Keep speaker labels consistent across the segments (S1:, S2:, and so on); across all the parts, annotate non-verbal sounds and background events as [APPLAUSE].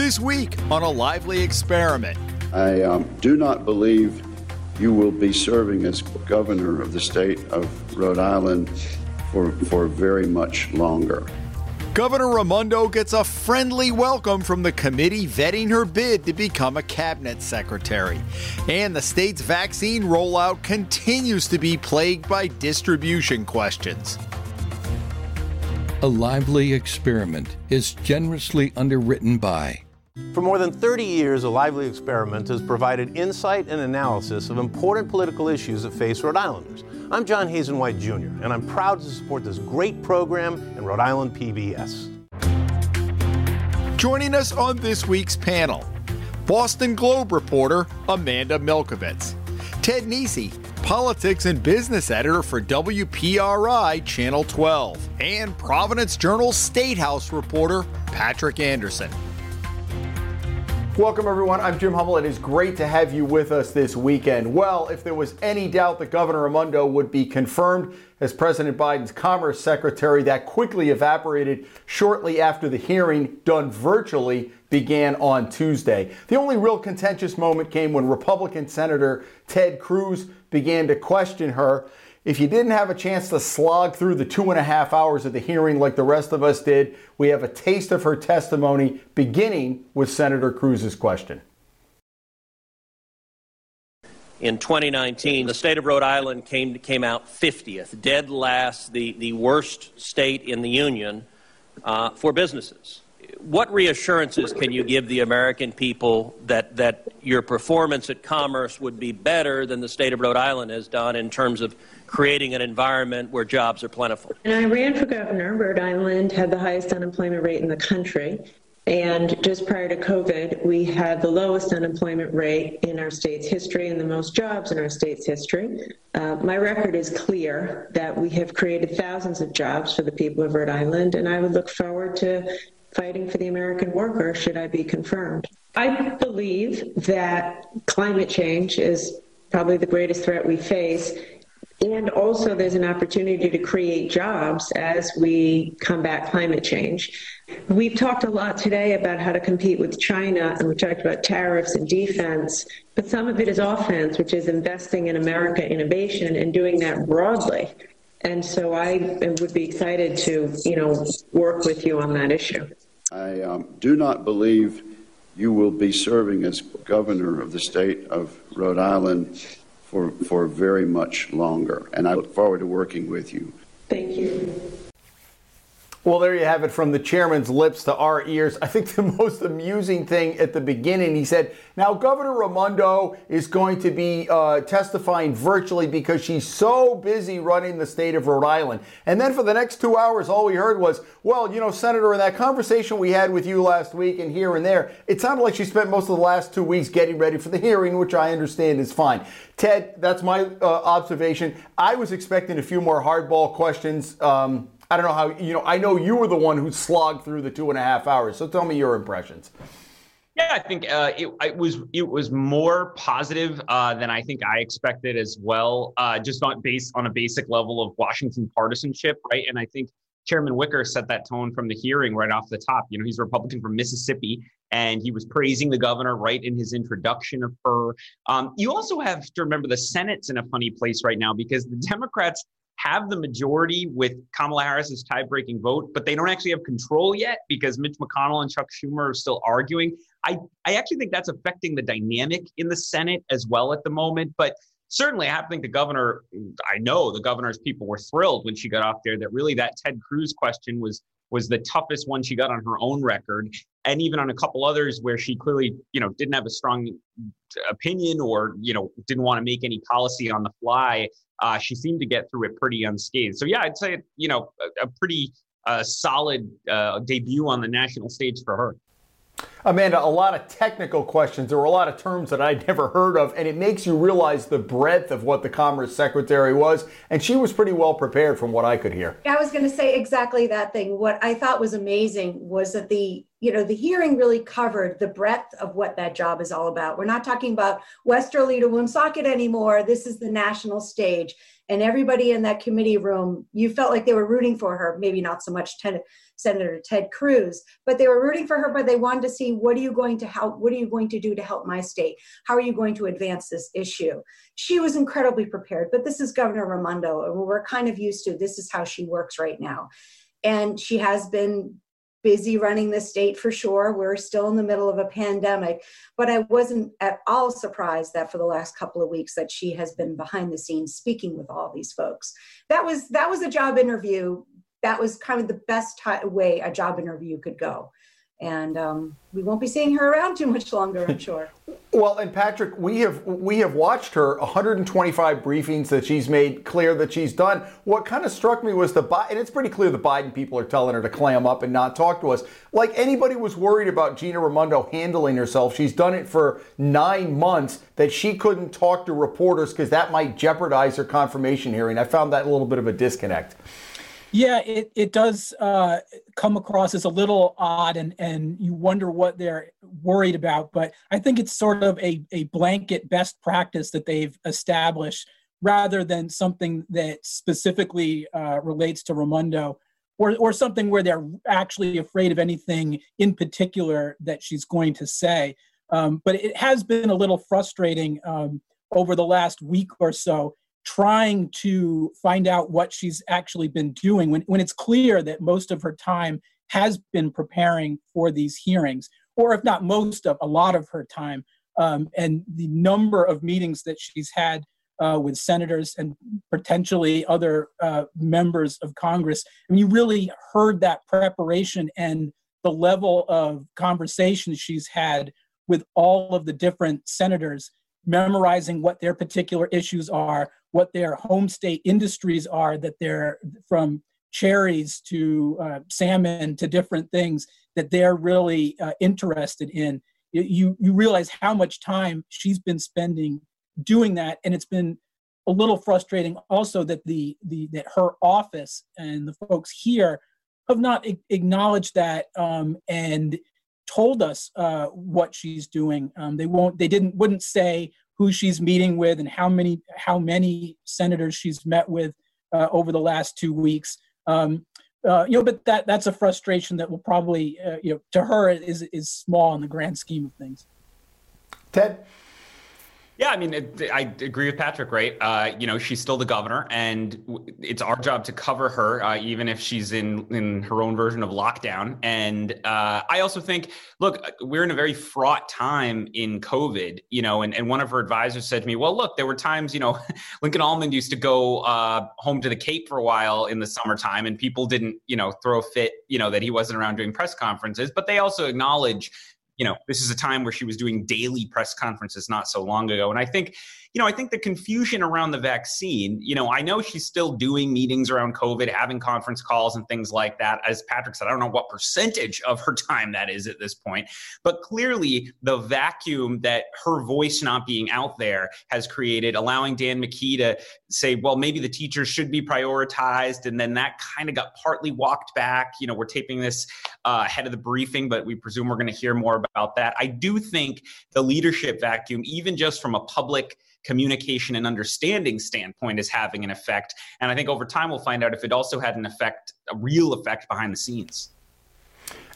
S1: This week on a lively experiment.
S2: I um, do not believe you will be serving as governor of the state of Rhode Island for, for very much longer.
S1: Governor Raimondo gets a friendly welcome from the committee vetting her bid to become a cabinet secretary. And the state's vaccine rollout continues to be plagued by distribution questions.
S3: A Lively Experiment is generously underwritten by.
S4: For more than 30 years, A Lively Experiment has provided insight and analysis of important political issues that face Rhode Islanders. I'm John Hazen White Jr., and I'm proud to support this great program in Rhode Island PBS.
S1: Joining us on this week's panel, Boston Globe reporter Amanda Milkovits, Ted Nesi, politics and business editor for WPRI Channel 12, and Providence Journal State House reporter Patrick Anderson. Welcome, everyone. I'm Jim Hummel. It is great to have you with us this weekend. Well, if there was any doubt that Governor Raimondo would be confirmed as President Biden's Commerce Secretary, that quickly evaporated shortly after the hearing, done virtually, began on Tuesday. The only real contentious moment came when Republican Senator Ted Cruz began to question her. If you didn't have a chance to slog through the two and a half hours of the hearing like the rest of us did, we have a taste of her testimony, beginning with Senator Cruz's question.
S5: In 2019, the state of Rhode Island came, came out 50th, dead last, the, the worst state in the union uh, for businesses. What reassurances can you give the American people that, that your performance at Commerce would be better than the state of Rhode Island has done in terms of creating an environment where jobs are plentiful.
S6: And I ran for governor. Rhode Island had the highest unemployment rate in the country. And just prior to COVID, we had the lowest unemployment rate in our state's history and the most jobs in our state's history. Uh, my record is clear that we have created thousands of jobs for the people of Rhode Island, and I would look forward to fighting for the American worker should I be confirmed. I believe that climate change is probably the greatest threat we face and also, there's an opportunity to create jobs as we combat climate change. We've talked a lot today about how to compete with China, and we talked about tariffs and defense, but some of it is offense, which is investing in America innovation and doing that broadly. And so I would be excited to, you know, work with you on that issue.
S2: I um, do not believe you will be serving as governor of the state of Rhode Island for, for very much longer. And I look forward to working with you.
S6: Thank you.
S1: Well, there you have it from the chairman's lips to our ears. I think the [LAUGHS] most amusing thing at the beginning, he said, now Governor Raimondo is going to be uh, testifying virtually because she's so busy running the state of Rhode Island. And then for the next two hours, all we heard was, well, you know, Senator, in that conversation we had with you last week and here and there, it sounded like she spent most of the last two weeks getting ready for the hearing, which I understand is fine. Ted, that's my uh, observation. I was expecting a few more hardball questions. Um, I don't know how, you know, I know you were the one who slogged through the two and a half hours. So tell me your impressions.
S7: Yeah, I think uh, it, it, was it was more positive uh, than I think I expected as well. Uh, just on based on a basic level of Washington partisanship, right? And I think Chairman Wicker set that tone from the hearing right off the top. You know, he's a Republican from Mississippi, and he was praising the governor right in his introduction of her. Um, you also have to remember the Senate's in a funny place right now because the Democrats have the majority with Kamala Harris's tie-breaking vote, but they don't actually have control yet because Mitch McConnell and Chuck Schumer are still arguing. I, I actually think that's affecting the dynamic in the Senate as well at the moment. But certainly, I think the governor, I know the governor's people were thrilled when she got off there that really that Ted Cruz question was was the toughest one she got on her own record and even on a couple others where she clearly you know didn't have a strong opinion or you know didn't want to make any policy on the fly uh, she seemed to get through it pretty unscathed. So yeah, I'd say you know a, a pretty uh, solid uh, debut on the national stage for her.
S1: Amanda, a lot of technical questions. There were a lot of terms that I'd [LAUGHS] never heard of, and it makes you realize the breadth of what the Commerce Secretary was. And she was pretty well prepared from what I could hear.
S8: I was going to say exactly that thing. What I thought was amazing was that the you know the hearing really covered the breadth of what that job is all about. We're not talking about Westerly to Woonsocket anymore. This is the national stage. and everybody in that committee room, you felt like they were rooting for her. Maybe not so much Ted, Senator Ted Cruz, but they were rooting for her. But they wanted to see what are you going to help? What are you going to do to help my state? How are you going to advance this issue? She was incredibly prepared. But this is Governor Raimondo, and we're kind of used to this is how she works right now, and she has been busy running the state for sure. We're still in the middle of a pandemic, but I wasn't at all surprised that for the last couple of weeks that she has been behind the scenes speaking with all these folks. That was that was a job interview. That was kind of the best t- way a job interview could go and um, we won't be seeing her around too much longer, I'm sure. [LAUGHS]
S1: well, and Patrick, we have we have watched her 125 briefings that she's made clear that she's done. What kind of struck me was the Biden. and it's pretty clear the Biden people are telling her to clam up and not talk to us. Like anybody was worried about Gina Raimondo handling herself, she's done it for nine months. That she couldn't talk to reporters because that might jeopardize her confirmation hearing. I found that a little bit of a disconnect.
S9: Yeah, it, it does uh, come across as a little odd, and, and you wonder what they're worried about. But I think it's sort of a, a blanket best practice that they've established rather than something that specifically uh, relates to Raimondo or, or something where they're actually afraid of anything in particular that she's going to say. Um, but it has been a little frustrating um, over the last week or so trying to find out what she's actually been doing when, when it's clear that most of her time has been preparing for these hearings, or if not most of, a lot of her time. Um, and the number of meetings that she's had uh, with senators and potentially other uh, members of Congress. I mean, you really heard that preparation and the level of conversation she's had with all of the different senators, memorizing what their particular issues are, what their home state industries are that they're from cherries to uh, salmon to different things that they're really uh, interested in. You you realize how much time she's been spending doing that and it's been a little frustrating also that the the that her office and the folks here have not acknowledged that um, and told us uh, what she's doing um, they won't they didn't wouldn't say who she's meeting with and how many how many senators she's met with uh, over the last two weeks. Um, uh, you know, but that that's a frustration that will probably uh, you know to her is is small in the grand scheme of things.
S1: Ted.
S7: Yeah, I mean, it, I agree with Patrick, right? Uh, you know, she's still the governor, and it's our job to cover her, uh, even if she's in in her own version of lockdown. And uh, I also think, look, we're in a very fraught time in COVID, you know, and, and one of her advisors said to me, well, look, there were times, you know, [LAUGHS] Lincoln Almond used to go uh, home to the Cape for a while in the summertime, and people didn't, you know, throw a fit, you know, that he wasn't around doing press conferences, but they also acknowledge you know, this is a time where she was doing daily press conferences not so long ago. And I think you know, I think the confusion around the vaccine, you know, I know she's still doing meetings around COVID, having conference calls and things like that. As Patrick said, I don't know what percentage of her [LAUGHS] time that is at this point, but clearly the vacuum that her voice not being out there has created, allowing Dan McKee to say, well, maybe the teachers should be prioritized. And then that kind of got partly walked back. You know, we're taping this uh, ahead of the briefing, but we presume we're going to hear more about that. I do think the leadership vacuum, even just from a public communication and understanding standpoint is having an effect. And I think over time we'll find out if it also had an effect, a real effect behind the scenes.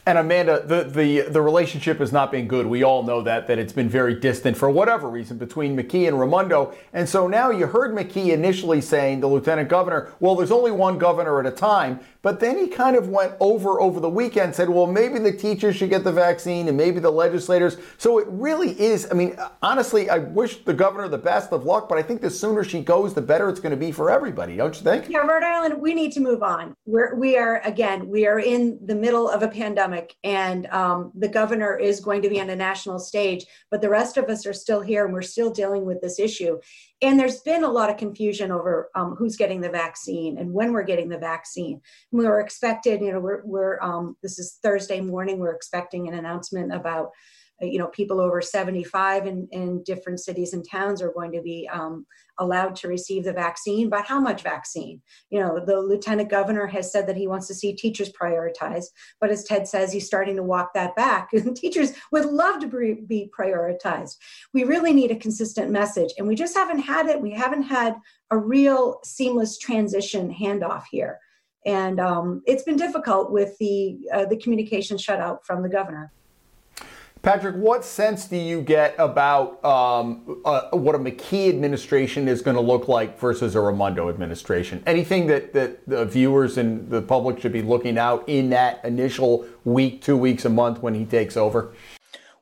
S1: And Amanda, the, the, the relationship has not been good. We all know that, that it's been very distant for whatever reason between McKee and Raimondo. And so now you heard McKee initially saying, the lieutenant governor, well, there's only one governor at a time. But then he kind of went over over the weekend, said, well, maybe the teachers should get the vaccine and maybe the legislators. So it really is. I mean, honestly, I wish the governor the best of luck, but I think the sooner she goes, the better it's going to be for everybody, don't you think?
S8: Yeah, Rhode Island, we need to move on. We're, we are, again, we are in the middle of a pandemic and um, the governor is going to be on a national stage, but the rest of us are still here and we're still dealing with this issue. And there's been a lot of confusion over um, who's getting the vaccine and when we're getting the vaccine. We were expected, you know, we're, we're um, this is Thursday morning, we're expecting an announcement about you know, people over 75 in, in different cities and towns are going to be um, allowed to receive the vaccine, but how much vaccine? You know, the lieutenant governor has said that he wants to see teachers prioritize, but as Ted says, he's starting to walk that back. And [LAUGHS] teachers would love to be prioritized. We really need a consistent message, and we just haven't had it. We haven't had a real seamless transition handoff here. And um, it's been difficult with the uh, the communication shutout from the governor.
S1: Patrick, what sense do you get about um, uh, what a McKee administration is going to look like versus a Raimondo administration? Anything that, that the viewers and the public should be looking out in that initial week, two weeks, a month when he takes over?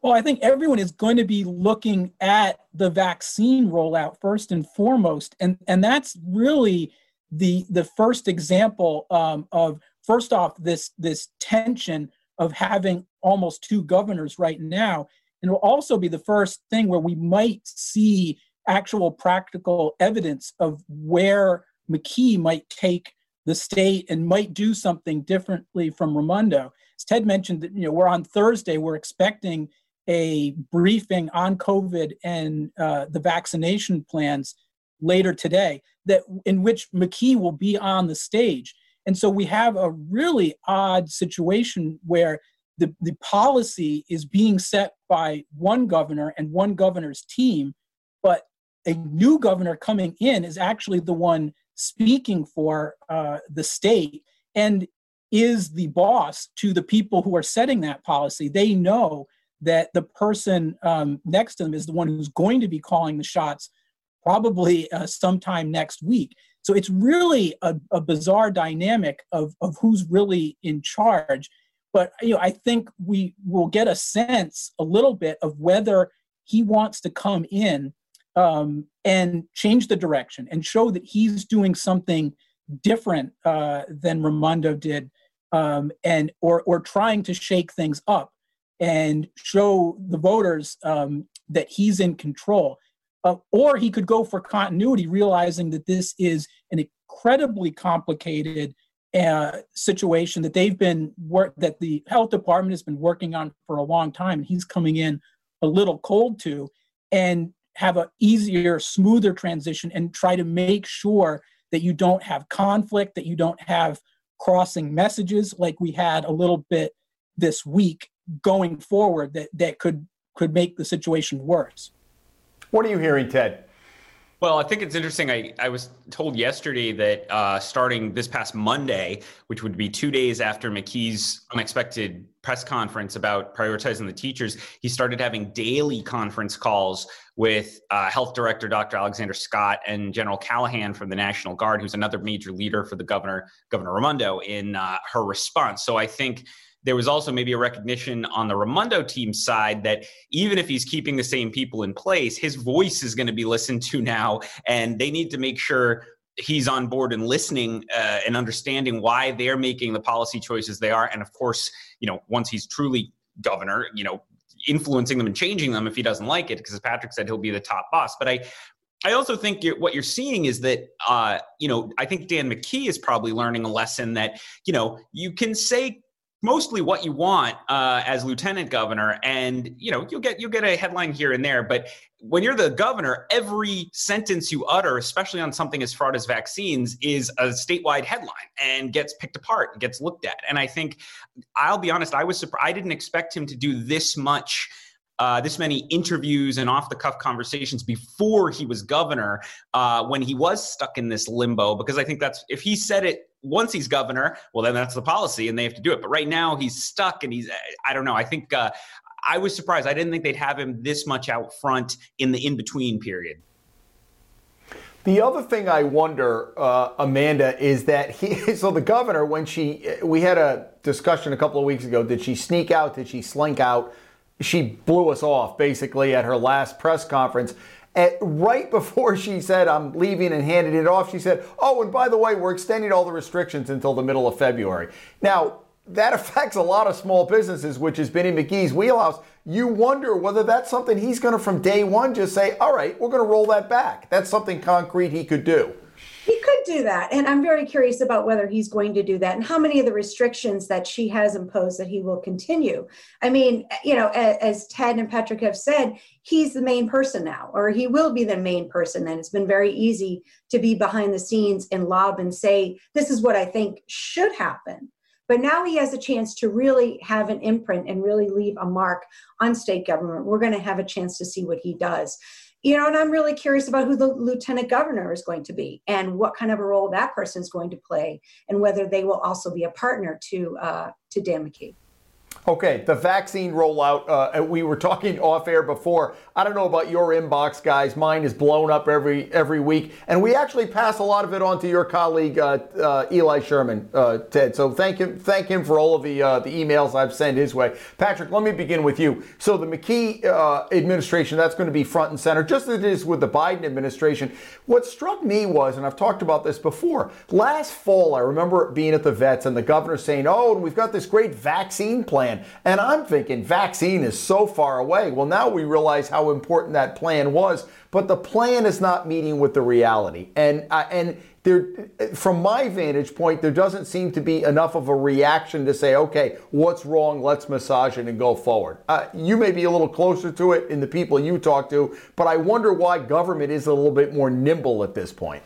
S9: Well, I think everyone is going to be looking at the vaccine rollout first and foremost, and and that's really the the first example um, of first off this this tension of having almost two governors right now. And it will also be the first thing where we might see actual practical evidence of where McKee might take the state and might do something differently from Raimondo. As Ted mentioned, that you know we're on Thursday. We're expecting a briefing on COVID and uh, the vaccination plans later today. That in which McKee will be on the stage, and so we have a really odd situation where the, the policy is being set by one governor and one governor's team, but a new governor coming in is actually the one speaking for uh, the state and is the boss to the people who are setting that policy. They know that the person um, next to them is the one who's going to be calling the shots probably uh, sometime next week. So it's really a, a bizarre dynamic of, of who's really in charge. But you know, I think we will get a sense a little bit of whether he wants to come in um, and change the direction and show that he's doing something different uh, than Raimondo did, um, and or or trying to shake things up and show the voters um, that he's in control. Uh, or he could go for continuity, realizing that this is an incredibly complicated uh, situation that they've been work that the health department has been working on for a long time and he's coming in a little cold to and have a easier smoother transition and try to make sure that you don't have conflict that you don't have crossing messages like we had a little bit this week going forward that that could could make the situation worse.
S1: What are you hearing ted
S7: well, I think it's interesting. I, I was told yesterday that uh, starting this past Monday, which would be two days after McKee's unexpected press conference about prioritizing the teachers, he started having daily conference calls with uh, Health Director Dr. Alexander Scott and General Callahan from the National Guard, who's another major leader for the governor, Governor Raimondo, in uh, her response. So I think there was also maybe a recognition on the Raimondo team side that even if he's keeping the same people in place, his voice is going to be listened to now, and they need to make sure he's on board and listening uh, and understanding why they're making the policy choices they are. And of course, you know, once he's truly governor, you know, influencing them and changing them if he doesn't like it, because as Patrick said, he'll be the top boss. But I, I also think you're, what you're seeing is that, uh, you know, I think Dan McKee is probably learning a lesson that, you know, you can say mostly what you want uh, as lieutenant governor and you know you'll get you'll get a headline here and there but when you're the governor every sentence you utter especially on something as fraught as vaccines is a statewide headline and gets picked apart and gets looked at. And i think i'll be honest i was surprised i didn't expect him to do this much uh, this many interviews and off the cuff conversations before he was governor uh, when he was stuck in this limbo because i think that's if he said it once he's governor, well, then that's the policy and they have to do it. But right now he's stuck and he's, I don't know. I think uh, I was surprised. I didn't think they'd have him this much out front in the in between period.
S1: The other thing I wonder, uh, Amanda, is that he, [LAUGHS] so the governor, when she, we had a discussion a couple of weeks ago, did she sneak out? Did she slink out? She blew us off basically at her last press conference. At, right before she said, I'm leaving and handed it off, she said, Oh, and by the way, we're extending all the restrictions until the middle of February. Now, that [LAUGHS] affects a lot of small businesses, which has been in McKee's wheelhouse. You wonder whether that's something he's going to, from day one, just say, All right, we're going to roll that back. That's something concrete he could do.
S8: He could do that. And I'm very curious about whether he's going to do that and how many of the restrictions that she has imposed that he will continue. I mean, you know, as, Ted and Patrick have said, he's the main person now, or he will be the main person. And it's been very easy to be behind the scenes and lob and say, this is what I think should happen. But now he has a chance to really have an imprint and really leave a mark on state government. We're going to have a chance to see what he does you know, and I'm really curious about who the lieutenant governor is going to be and what kind of a role that person is going to play, and whether they will also be a partner to uh, to Dan McKee.
S1: Okay, the vaccine rollout. Uh, we were talking [LAUGHS] off air before. I don't know about your inbox, guys. Mine is blown up every every week, and we actually pass a lot of it on to your colleague uh, uh, Eli Sherman, uh, Ted. So thank him, thank him for all of the uh, the emails I've sent his way. Patrick, let me begin with you. So the McKee uh, administration, that's going to be front and center, just as it is with the Biden administration. What struck me was, and I've talked about this before. Last fall, I remember being at the vets and the governor saying, "Oh, and we've got this great vaccine plan." Plan. And I'm thinking vaccine is so far away. Well, now we realize how important that plan was, but the plan is not meeting with the reality. And uh, and there, from my vantage point, there doesn't seem to be enough of a reaction to say, okay, what's wrong? Let's massage it and go forward. Uh, you may be a little closer to it in the people you talk to, but I wonder why government is a little bit more nimble at this point.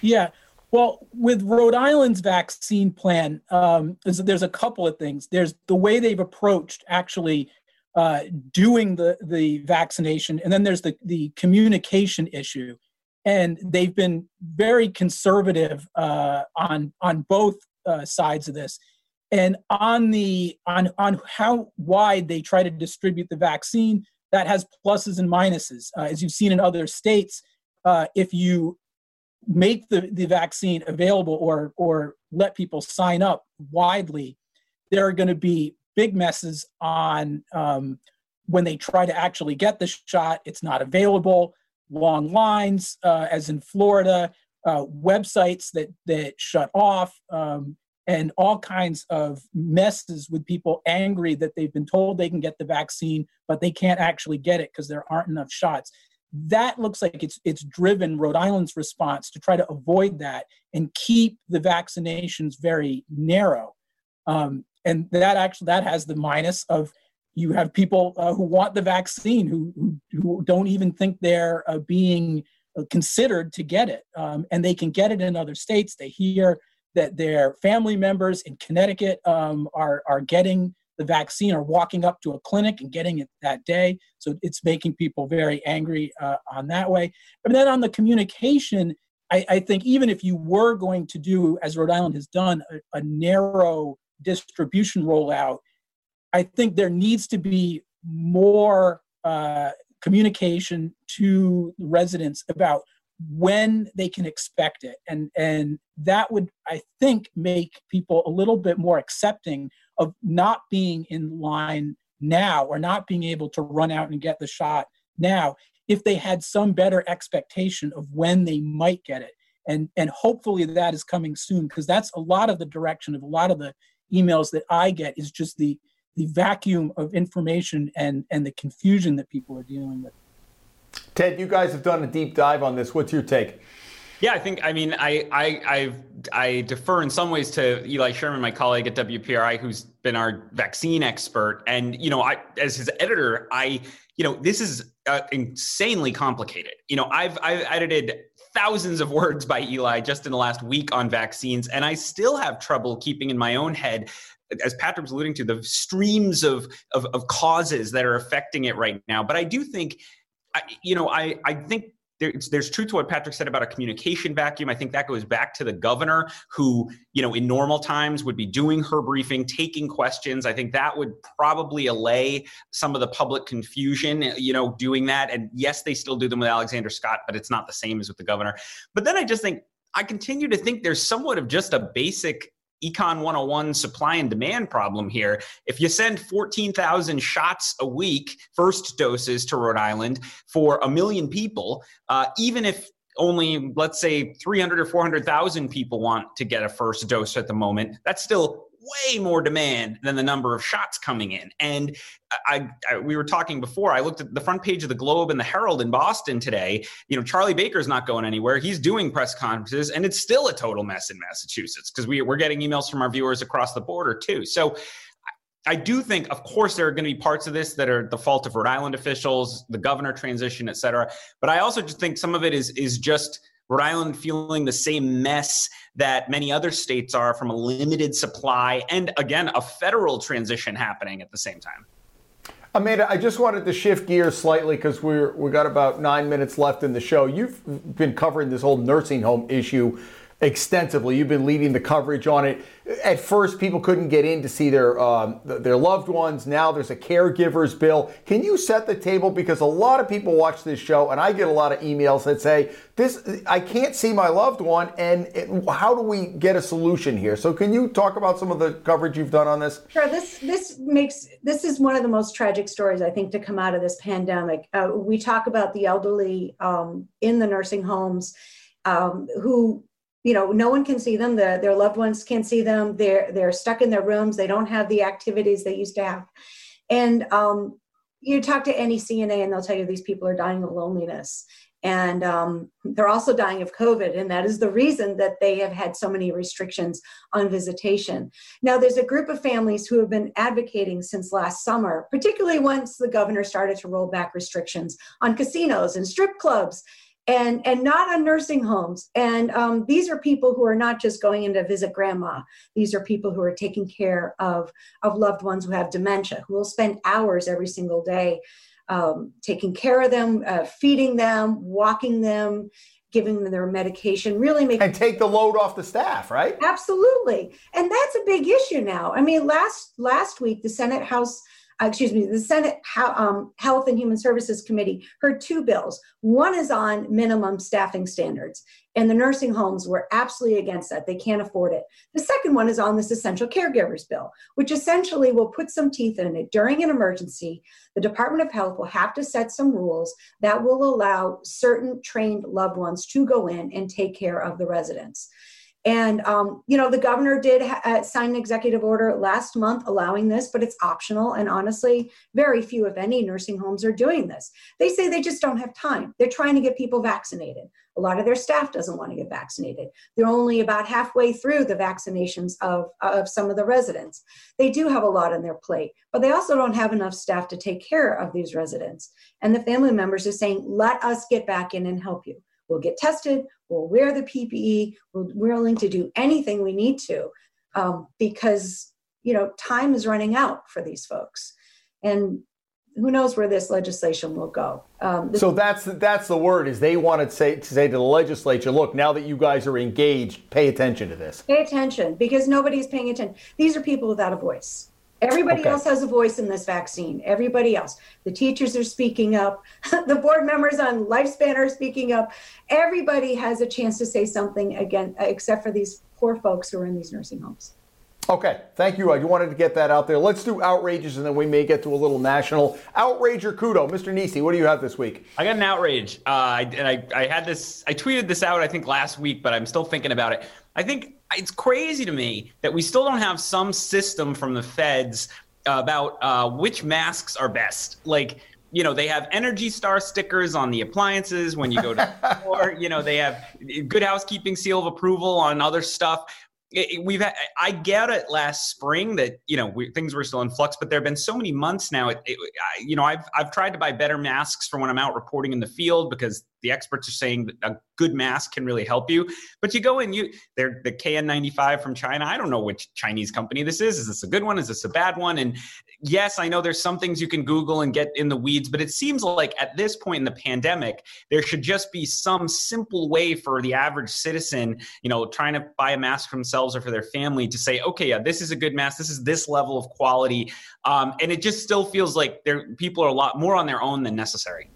S9: Yeah. Well, with Rhode Island's vaccine plan, um, there's, there's, a couple of things. There's the way they've approached actually uh, doing the, the vaccination, and then there's the, the communication issue. And they've been very conservative uh, on, on both uh, sides of this. And on the on on how wide they try to distribute the vaccine, that has pluses and minuses. Uh, as you've seen in other states, uh, if you make the, the vaccine available or or let people sign up widely, there are going to be big messes on um, when they try to actually get the shot. It's not available. Long lines, uh, as in Florida, uh, websites that that shut off, um, and all kinds of messes with people angry that they've been told they can get the vaccine, but they can't actually get it because there aren't enough shots that looks like it's it's driven Rhode Island's response to try to avoid that and keep the vaccinations very narrow. Um, and that actually that has the minus of you have people uh, who want the vaccine who, who, who don't even think they're uh, being considered to get it, um, and they can get it in other states. They hear that their family members in Connecticut um, are are getting the vaccine or walking up to a clinic and getting it that day. So it's making people very angry uh, on that way. But then on the communication, I, I, think even if you were going to do, as Rhode Island has done, a, a narrow distribution rollout, I think there needs to be more uh, communication to residents about when they can expect it and and that would i think make people a little bit more accepting of not being in line now or not being able to run out and get the shot now if they had some better expectation of when they might get it. And and hopefully that is coming soon because that's a lot of the direction of a lot of the emails that i get is just the the vacuum of information and and the confusion that people are dealing with.
S1: Ted you guys have done a deep dive on this. What's your take
S7: yeah, I think I mean I I i I defer in some ways to Eli Sherman, my colleague at WPRI, who's been our vaccine expert, and you know I as his editor, I you know this is uh, insanely complicated. You know I've I've edited thousands of [LAUGHS] words by Eli just in the last week on vaccines, and I still have trouble keeping in my own head as Patrick was alluding to, the streams of, of, of causes that are affecting it right now. But I do think, you know, I I think there's, there's truth to what Patrick said about a communication vacuum. I think that goes back to the governor who, you know, in normal times would be doing her briefing, taking questions. I think that would probably allay some of the public confusion, you know, doing that. And yes, they still do them with Alexander Scott, but it's not the same as with the governor. But then I just think I continue to think there's somewhat of just a basic econ 101 supply and demand problem here. If you send 14,000 shots a week first doses to Rhode Island for a million people uh, even if only let's say 300 or 400,000 people want to get a first dose at the moment that's still way more demand than the number of shots coming in. And I, I, we were talking before. I looked at the front page of the Globe and the Herald in Boston today. You know, Charlie Baker's not going anywhere. He's doing press conferences, and it's still a total mess in Massachusetts because we, we're getting emails from our viewers across the border too. So. I do think, of course, there are going to be parts of this that are the fault of Rhode Island officials, the governor transition, et cetera. But I also just think some of it is is just Rhode Island feeling the same mess that many other states are from a limited supply and, again, a federal transition happening at the same time.
S1: Amanda, I just wanted to shift gears slightly because we're we got about nine minutes left in the show. You've been covering this whole nursing home issue extensively. You've been leading the coverage on it. At first, people couldn't get in to see their um, their loved ones. Now there's a caregivers bill. Can you set the table because a lot of people watch this show, and I get a lot of emails that say this: I can't see my loved one, and it, how do we get a solution here? So, can you talk about some of the coverage you've done on this?
S8: Sure. This this makes this is one of the most tragic stories I think to come out of this pandemic. Uh, we talk about the elderly um, in the nursing homes um, who you know no one can see them. The, their loved ones can't see them. They're they're stuck in their rooms. They don't have the activities they used to have. And um, you talk to any cna and they'll tell you these people are dying of loneliness. And um, they're also dying of covid. And that is the reason that they have had so many restrictions on visitation. Now there's a group of families who have been advocating since last summer particularly once the governor started to roll back restrictions on casinos and strip clubs and and not on nursing homes. And um, these are people who are not just going in to visit grandma. These are people who are taking care of of loved ones who have dementia who will spend hours every single day um, taking care of them uh, feeding them walking them giving them their medication really make
S1: and take the load off the staff right?
S8: Absolutely. And that's a big issue now. I mean last last week the senate house uh, excuse me, the Senate um, Health and Human Services Committee heard two bills. One is on minimum staffing standards, and the nursing homes were absolutely against that. They can't afford it. The second one is on this essential caregivers bill, which essentially will put some teeth in it. During an emergency, the Department of Health will have to set some rules that will allow certain trained loved ones to go in and take care of the residents. And, um, you know, the governor did ha- uh, sign an executive order last month allowing this, but it's optional. And honestly, very few, if any, nursing homes are doing this. They say they just don't have time. They're trying to get people vaccinated. A lot of their staff doesn't want to get vaccinated. They're only about halfway through the vaccinations of, of some of the residents. They do have a lot on their plate, but they also don't have enough staff to take care of these residents. And the family members are saying, let us get back in and help you. We'll get tested, we'll wear the PPE, we're willing to do anything we need to um, because, you know, time is running out for these folks. And who knows where this legislation will go.
S1: Um, so that's that's the word is they want to say to say to the legislature, look, now that you guys are engaged, pay attention to this.
S8: Pay attention because nobody's paying attention. These are people without a voice. Everybody okay. else has a voice in this vaccine. Everybody else. The teachers are speaking up. [LAUGHS] the board members on Lifespan are speaking up. Everybody has a chance to say something again, except for these poor folks who are in these nursing homes.
S1: Okay, thank you. I wanted to get that out there. Let's do outrages and then we may get to a little national outrage or kudo. Mr. Nesi, what do you have this week?
S7: I got an outrage. Uh, and I, I had this, I tweeted this out, I think, last week, but I'm still thinking about it. I think it's crazy to me that we still don't have some system from the feds about uh, which masks are best. Like, you know, they have Energy Star stickers on the appliances when you go to, [LAUGHS] or you know, they have Good Housekeeping seal of approval on other stuff we've had, I get it last spring that you know we, things were still in flux, but there have been so many months now. It, it, I, you know, I've I've tried to buy better masks for when I'm out reporting in the field because the experts are saying that a good mask can really help you. But you go in, you they're the KN95 from China. I don't know which Chinese company this is. Is this a good one? Is this a bad one? And yes, I know there's some things you can Google and get in the weeds, but it seems like at this point in the pandemic, there should just be some simple way for the average citizen, you know, trying to buy a mask for themselves or for their family to say, okay, yeah, this is a good mask. This is this level of quality. Um, and it just still feels like there people are a lot more on their own than necessary.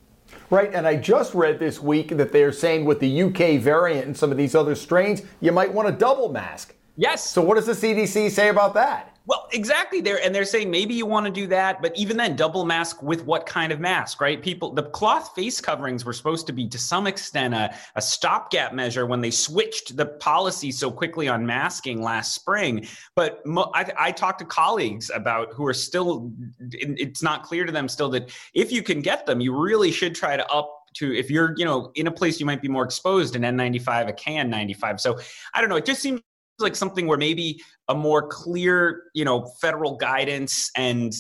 S1: Right, and I just read this week that they're saying with the UK variant and some of these other strains, you might want a double mask.
S7: Yes.
S1: So what does the CDC say about that?
S7: Well, exactly. There and they're saying maybe you want to do that, but even then, double mask with what kind of mask, right? People, the cloth face coverings were supposed to be to some extent a, a stopgap measure when they switched the policy so quickly on masking last spring. But mo- I, I talked to colleagues about who are still, it's not clear to them still that if you can get them, you really should try to up to if you're you know in a place you might be more exposed an n95 a kn95 so i don't know it just seems like something where maybe a more clear, you know, federal guidance and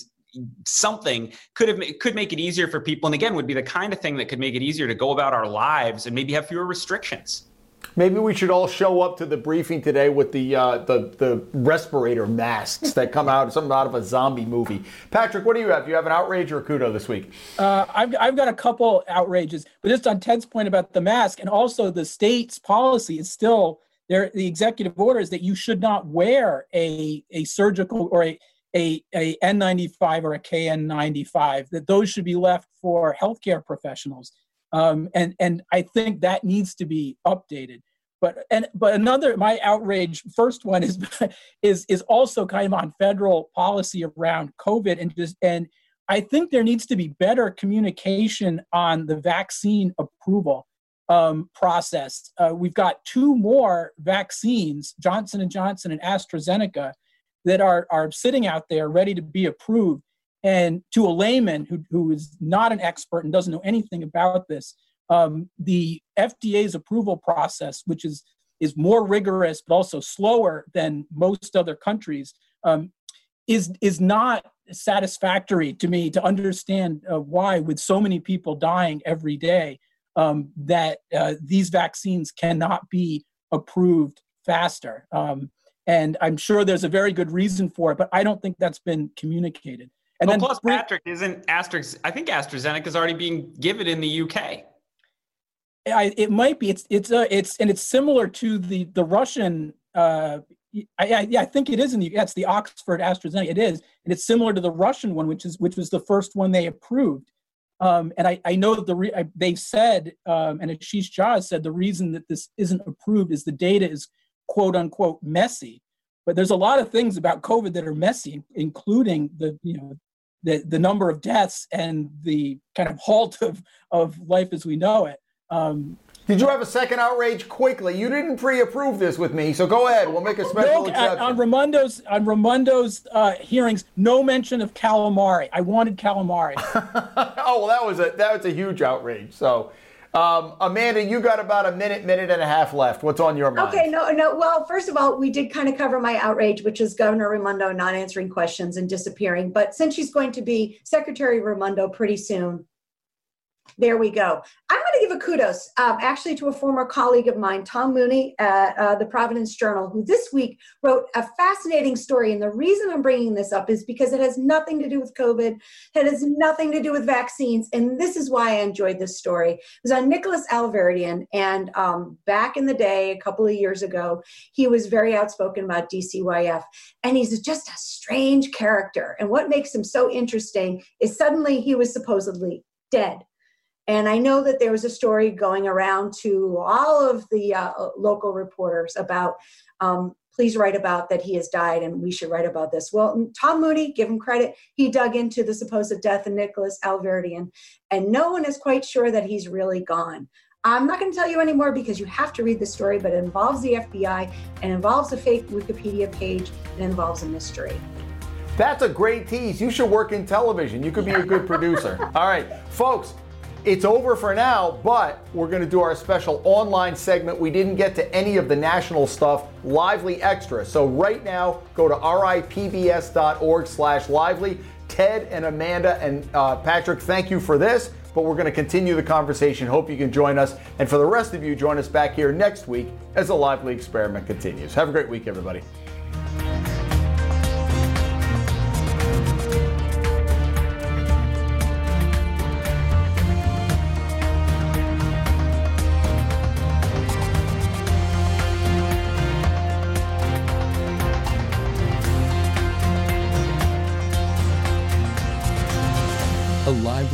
S7: something could have could make it easier for people and again would be the kind of thing that could make it easier to go about our lives and maybe have fewer restrictions
S1: Maybe we should all show up to the briefing today with the uh, the, the respirator masks that come out, something out of a zombie movie. Patrick, what do you have? Do you have an outrage or a kudo this week?
S9: Uh, I've, I've got a couple outrages, but just on Ted's point about the mask and also the state's policy is still there the executive order is that you should not wear a, a surgical or a, a, a N95 or a KN95, that those should be left for healthcare professionals. Um, and, and I think that needs to be updated. But, and, but another, my outrage, first one is, [LAUGHS] is, is also kind of on federal policy around COVID and just, and I think there needs to be better communication on the vaccine approval um, process. Uh, we've got two more vaccines, Johnson and Johnson and AstraZeneca, that are are sitting out there ready to be approved. And to a layman who, who is not an expert and doesn't know anything about this, um, the FDA's approval process, which is is more rigorous but also slower than most other countries, um, is is not satisfactory to me to understand uh, why, with so many people dying every day, um, that uh, these vaccines cannot be approved faster. Um, and I'm sure there's a very good reason for it, but I don't think that's been communicated. And
S7: well, then plus, Patrick isn't Astra. I think AstraZeneca is already being given in the UK.
S9: I, it might be. It's it's uh, it's and it's similar to the the Russian. Uh, I, I, yeah, I think it is in the. It's the Oxford AstraZeneca. It is, and it's similar to the Russian one, which is which was the first one they approved. Um, and I, I know that the re- I, they've said, um, and Ashish Jha said, the reason that this isn't approved is the data is quote unquote messy. But there's a lot of things about COVID that are messy, including the you know the the number of deaths and the kind of [LAUGHS] halt of of life as we know it. Um,
S1: did you have a second outrage quickly? You didn't pre-approve this with me, so go ahead. We'll make a special no, exception.
S9: On Raimondo's on Raimondo's uh, hearings, no mention of calamari. I wanted calamari. [LAUGHS]
S1: oh well, that was a that was a huge outrage. So. Um, Amanda, you got about a minute, minute and a half left. What's on your mind?
S8: Okay, no, no. Well, first of all, we did kind of cover my outrage, which is Governor Raimondo not answering questions and disappearing. But since she's going to be Secretary Raimondo pretty soon, there we go. I'm going to give a kudos um, actually to a former colleague of mine, Tom Mooney at uh, the Providence Journal, who this week wrote a fascinating story. And the reason I'm bringing this up is because it has nothing to do with COVID, it has nothing to do with vaccines. And this is why I enjoyed this story. It was on Nicholas Alahverdian. And um, back in the day, a couple of years ago, he was very outspoken about DCYF. And he's just a strange character. And what makes him so interesting is suddenly he was supposedly dead and I know that there was a story going around to all of the uh, local reporters about, um, please write about that he has died and we should write about this. Well, Tom Mooney, give him credit, he dug into the supposed death of Nicholas Alahverdian, and no one is quite sure that he's really gone. I'm not going to tell you anymore because you have to read the story, but it involves the FBI and involves a fake Wikipedia page and involves a mystery.
S1: That's a great tease. You should work in television. You could be a good producer. [LAUGHS] All right, folks, it's over for now, but we're going to do our special online segment. We didn't get to any of the national stuff, Lively Extra. So right now, go to ripbs.org slash lively. Ted and Amanda and uh, Patrick, thank you for this, but we're going to continue the conversation. Hope you can join us. And for the rest of you, join us back here next week as the Lively experiment continues. Have a great week, everybody.